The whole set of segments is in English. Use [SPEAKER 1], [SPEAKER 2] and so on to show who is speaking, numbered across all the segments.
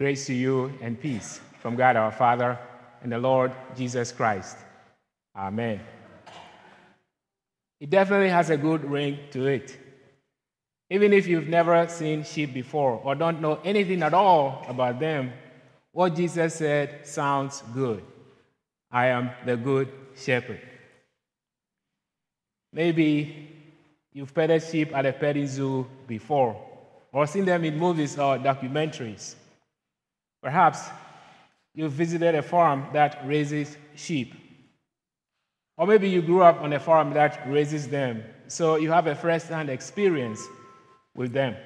[SPEAKER 1] Grace to you and peace from God our Father and the Lord Jesus Christ. Amen. It definitely has a good ring to it. Even if you've never seen sheep before or don't know anything at all about them, what Jesus said sounds good. I am the good shepherd. Maybe you've petted sheep at a petting zoo before or seen them in movies or documentaries. Perhaps you visited a farm that raises sheep. Or maybe you grew up on a farm that raises them, so you have a first hand experience with them.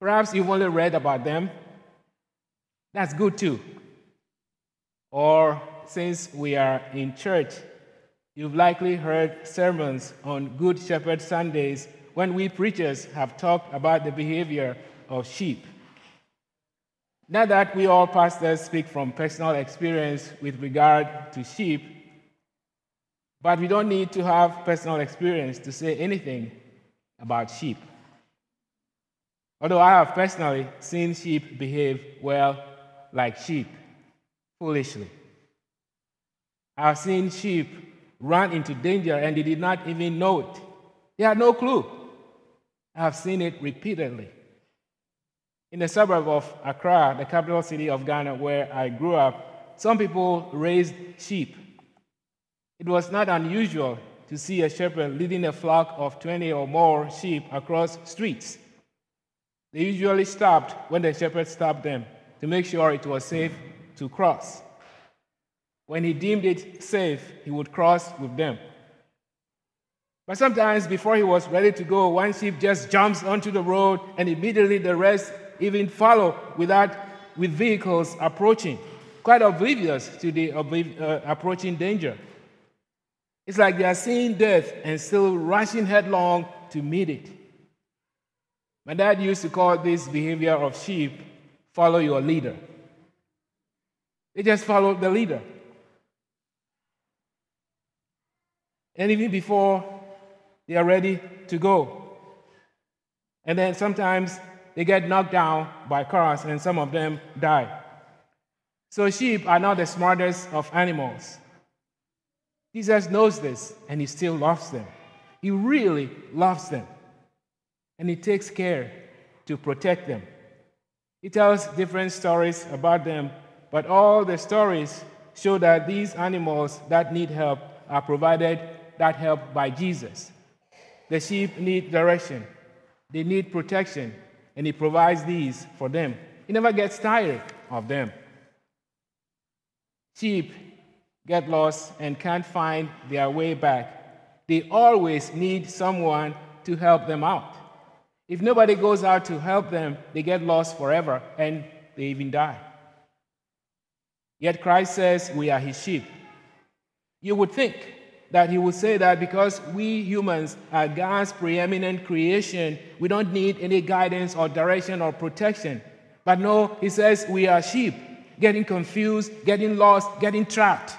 [SPEAKER 1] Perhaps you've only read about them. That's good too. Or since we are in church, you've likely heard sermons on Good Shepherd Sundays when we preachers have talked about the behavior of sheep. Now that we all pastors speak from personal experience with regard to sheep, but we don't need to have personal experience to say anything about sheep. Although I have personally seen sheep behave well like sheep, foolishly. I've seen sheep run into danger and they did not even know it. They had no clue. I've seen it repeatedly. In the suburb of Accra, the capital city of Ghana, where I grew up, some people raised sheep. It was not unusual to see a shepherd leading a flock of 20 or more sheep across streets. They usually stopped when the shepherd stopped them to make sure it was safe to cross. When he deemed it safe, he would cross with them. But sometimes, before he was ready to go, one sheep just jumps onto the road, and immediately the rest even follow without with vehicles approaching, quite oblivious to the uh, approaching danger. It's like they are seeing death and still rushing headlong to meet it. My dad used to call this behavior of sheep follow your leader. They just follow the leader. And even before they are ready to go. And then sometimes they get knocked down by cars and some of them die. So sheep are not the smartest of animals. Jesus knows this and he still loves them. He really loves them. And he takes care to protect them. He tells different stories about them, but all the stories show that these animals that need help are provided that help by Jesus. The sheep need direction, they need protection, and He provides these for them. He never gets tired of them. Sheep get lost and can't find their way back. They always need someone to help them out. If nobody goes out to help them, they get lost forever and they even die. Yet Christ says we are his sheep. You would think that he would say that because we humans are God's preeminent creation, we don't need any guidance or direction or protection. But no, he says we are sheep, getting confused, getting lost, getting trapped.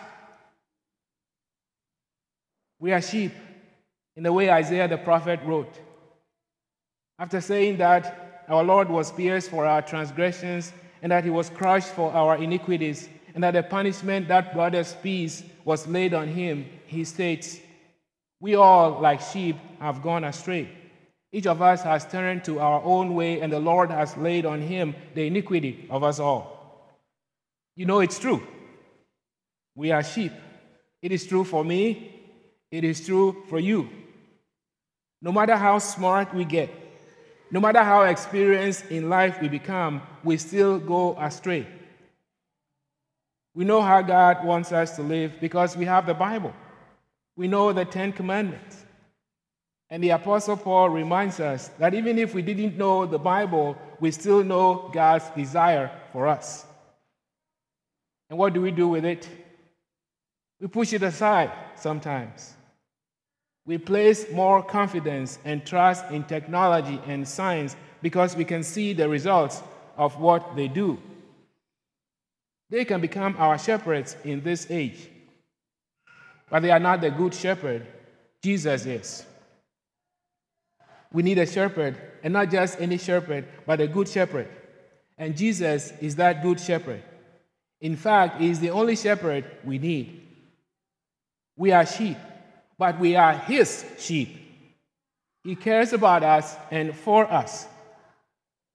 [SPEAKER 1] We are sheep in the way Isaiah the prophet wrote. After saying that our Lord was pierced for our transgressions and that he was crushed for our iniquities, and that the punishment that brought us peace was laid on him, he states, We all, like sheep, have gone astray. Each of us has turned to our own way, and the Lord has laid on him the iniquity of us all. You know it's true. We are sheep. It is true for me, it is true for you. No matter how smart we get, no matter how experienced in life we become, we still go astray. We know how God wants us to live because we have the Bible. We know the Ten Commandments. And the Apostle Paul reminds us that even if we didn't know the Bible, we still know God's desire for us. And what do we do with it? We push it aside sometimes. We place more confidence and trust in technology and science because we can see the results of what they do. They can become our shepherds in this age. But they are not the good shepherd. Jesus is. We need a shepherd, and not just any shepherd, but a good shepherd. And Jesus is that good shepherd. In fact, he is the only shepherd we need. We are sheep, but we are his sheep. He cares about us and for us.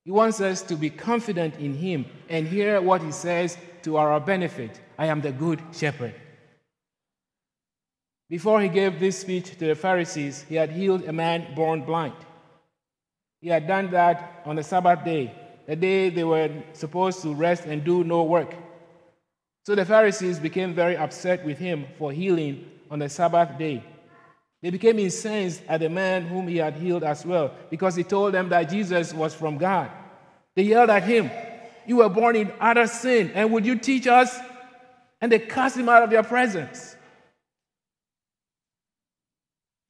[SPEAKER 1] He wants us to be confident in him and hear what he says to our benefit. I am the good shepherd. Before he gave this speech to the Pharisees, he had healed a man born blind. He had done that on the Sabbath day, the day they were supposed to rest and do no work. So the Pharisees became very upset with him for healing on the Sabbath day. They became incensed at the man whom he had healed as well, because he told them that Jesus was from God. They yelled at him, You were born in utter sin, and would you teach us? And they cast him out of their presence.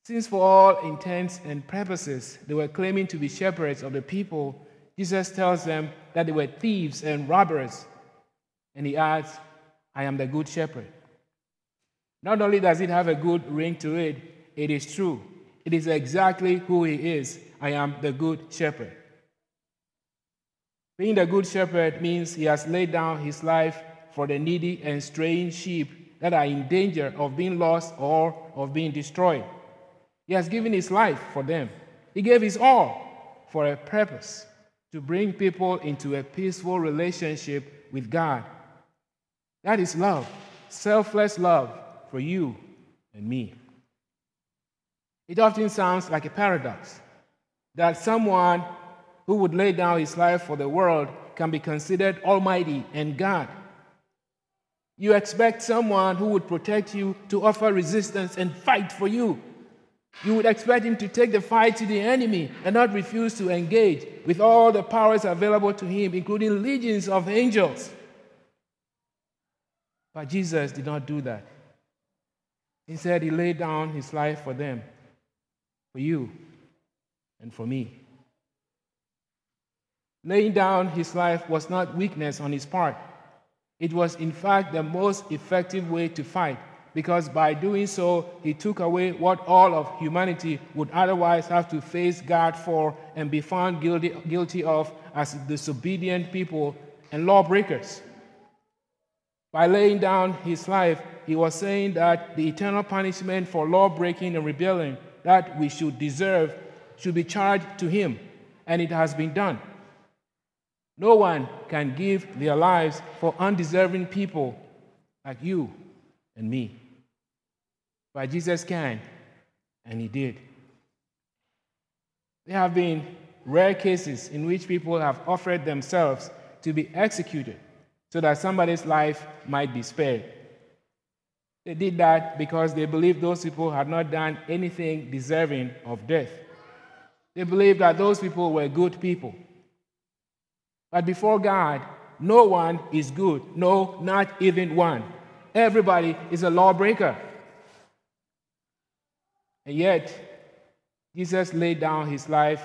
[SPEAKER 1] Since, for all intents and purposes, they were claiming to be shepherds of the people, Jesus tells them that they were thieves and robbers. And he adds, I am the good shepherd. Not only does it have a good ring to it, it is true. It is exactly who he is. I am the good shepherd. Being the good shepherd means he has laid down his life for the needy and straying sheep that are in danger of being lost or of being destroyed. He has given his life for them. He gave his all for a purpose to bring people into a peaceful relationship with God. That is love, selfless love for you and me. It often sounds like a paradox that someone who would lay down his life for the world can be considered almighty and God. You expect someone who would protect you to offer resistance and fight for you. You would expect him to take the fight to the enemy and not refuse to engage with all the powers available to him, including legions of angels. But Jesus did not do that. Instead, he laid down his life for them, for you, and for me. Laying down his life was not weakness on his part. It was, in fact, the most effective way to fight, because by doing so, he took away what all of humanity would otherwise have to face God for and be found guilty, guilty of as disobedient people and lawbreakers. By laying down his life, he was saying that the eternal punishment for lawbreaking and rebelling that we should deserve should be charged to him, and it has been done. No one can give their lives for undeserving people like you and me. But Jesus can, and he did. There have been rare cases in which people have offered themselves to be executed so that somebody's life might be spared. They did that because they believed those people had not done anything deserving of death. They believed that those people were good people. But before God, no one is good. No, not even one. Everybody is a lawbreaker. And yet, Jesus laid down his life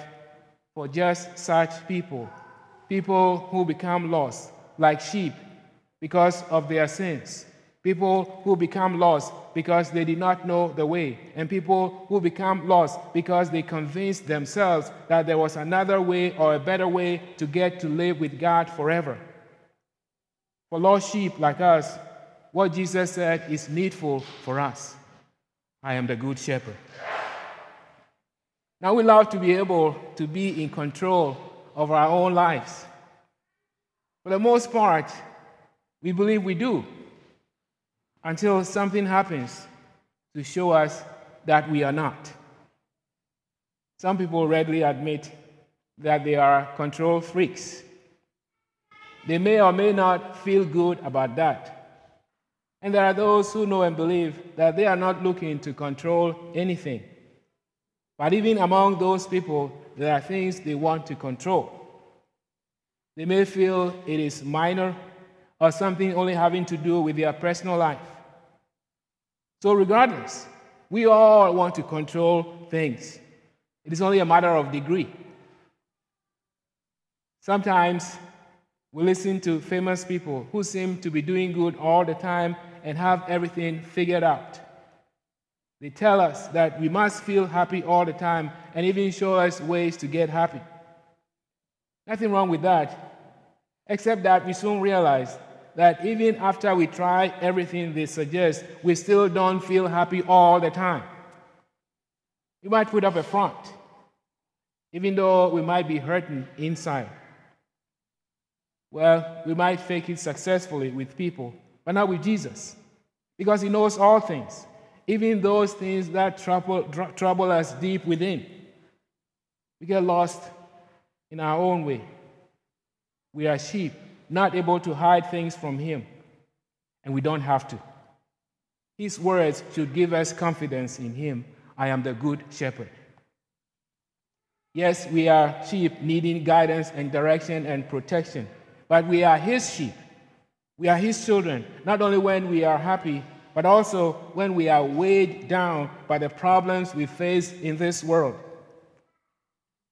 [SPEAKER 1] for just such people people who become lost, like sheep, because of their sins people who become lost because they did not know the way, and people who become lost because they convinced themselves that there was another way or a better way to get to live with God forever. For lost sheep like us, what Jesus said is needful for us. I am the good shepherd. Now we love to be able to be in control of our own lives. For the most part, we believe we do until something happens to show us that we are not. Some people readily admit that they are control freaks. They may or may not feel good about that. And there are those who know and believe that they are not looking to control anything. But even among those people, there are things they want to control. They may feel it is minor or something only having to do with their personal life. So, regardless, we all want to control things. It is only a matter of degree. Sometimes we listen to famous people who seem to be doing good all the time and have everything figured out. They tell us that we must feel happy all the time and even show us ways to get happy. Nothing wrong with that. Except that we soon realize that even after we try everything they suggest, we still don't feel happy all the time. We might put up a front, even though we might be hurting inside. Well, we might fake it successfully with people, but not with Jesus, because He knows all things, even those things that trouble, trouble us deep within. We get lost in our own way. We are sheep, not able to hide things from Him, and we don't have to. His words should give us confidence in Him. I am the good shepherd. Yes, we are sheep needing guidance and direction and protection. But we are His sheep. We are His children, not only when we are happy, but also when we are weighed down by the problems we face in this world.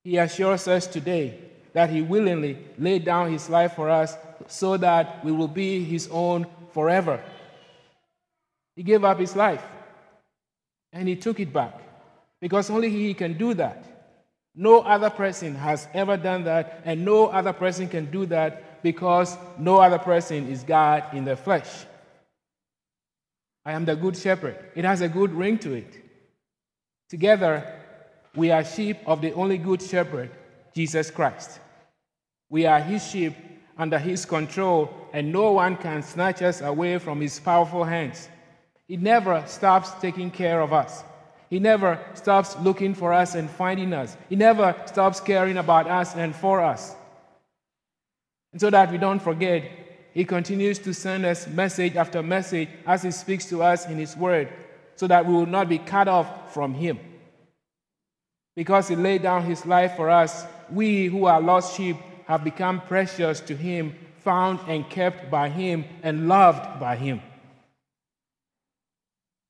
[SPEAKER 1] He assures us today that He willingly laid down His life for us so that we will be His own forever. He gave up His life and He took it back because only He can do that. No other person has ever done that, and no other person can do that because no other person is God in the flesh. I am the good shepherd. It has a good ring to it. Together, we are sheep of the only good shepherd, Jesus Christ. We are his sheep under his control, and no one can snatch us away from his powerful hands. He never stops taking care of us. He never stops looking for us and finding us. He never stops caring about us and for us. And so that we don't forget, He continues to send us message after message as He speaks to us in His Word, so that we will not be cut off from Him. Because He laid down His life for us, we who are lost sheep have become precious to Him, found and kept by Him, and loved by Him.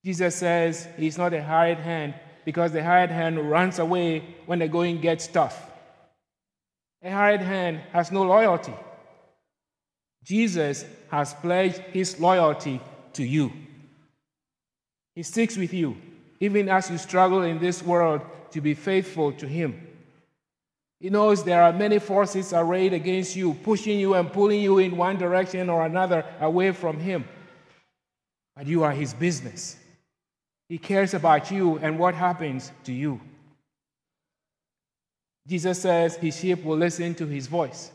[SPEAKER 1] Jesus says He's not a hired hand because the hired hand runs away when the going gets tough. A hired hand has no loyalty. Jesus has pledged his loyalty to you. He sticks with you, even as you struggle in this world to be faithful to him. He knows there are many forces arrayed against you, pushing you and pulling you in one direction or another away from him. But you are his business. He cares about you and what happens to you. Jesus says his sheep will listen to his voice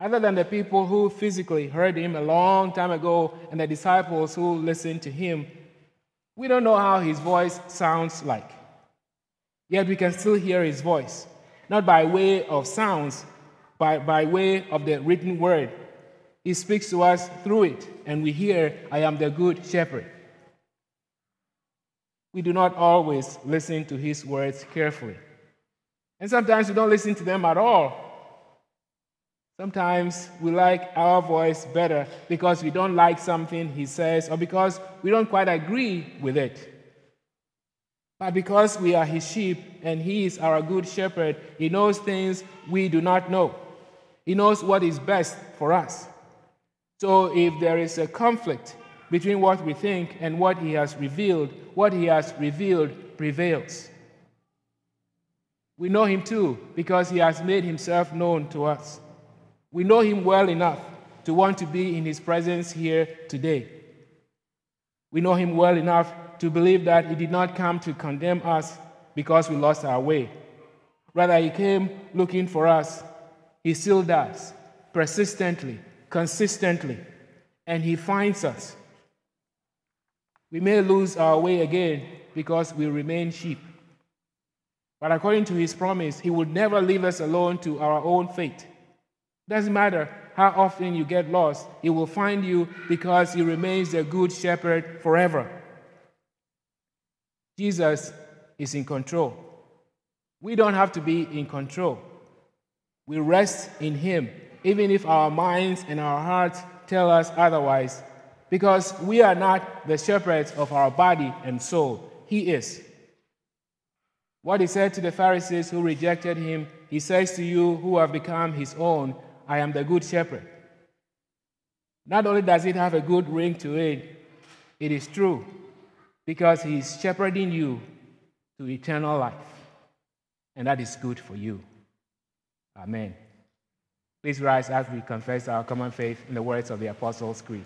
[SPEAKER 1] other than the people who physically heard him a long time ago and the disciples who listened to him, we don't know how his voice sounds like. Yet we can still hear his voice, not by way of sounds, but by way of the written word. He speaks to us through it, and we hear, I am the good shepherd. We do not always listen to his words carefully. And sometimes we don't listen to them at all Sometimes we like our voice better because we don't like something he says or because we don't quite agree with it. But because we are his sheep and he is our good shepherd, he knows things we do not know. He knows what is best for us. So if there is a conflict between what we think and what he has revealed, what he has revealed prevails. We know him too because he has made himself known to us. We know him well enough to want to be in his presence here today. We know him well enough to believe that he did not come to condemn us because we lost our way. Rather, he came looking for us. He still does, persistently, consistently, and he finds us. We may lose our way again because we remain sheep. But according to his promise, he would never leave us alone to our own fate. Doesn't matter how often you get lost, he will find you because he remains the good shepherd forever. Jesus is in control. We don't have to be in control. We rest in him, even if our minds and our hearts tell us otherwise, because we are not the shepherds of our body and soul. He is. What he said to the Pharisees who rejected him, he says to you who have become his own I am the good shepherd. Not only does it have a good ring to it, it is true because he is shepherding you to eternal life. And that is good for you. Amen. Please rise as we confess our common faith in the words of the Apostles' Creed.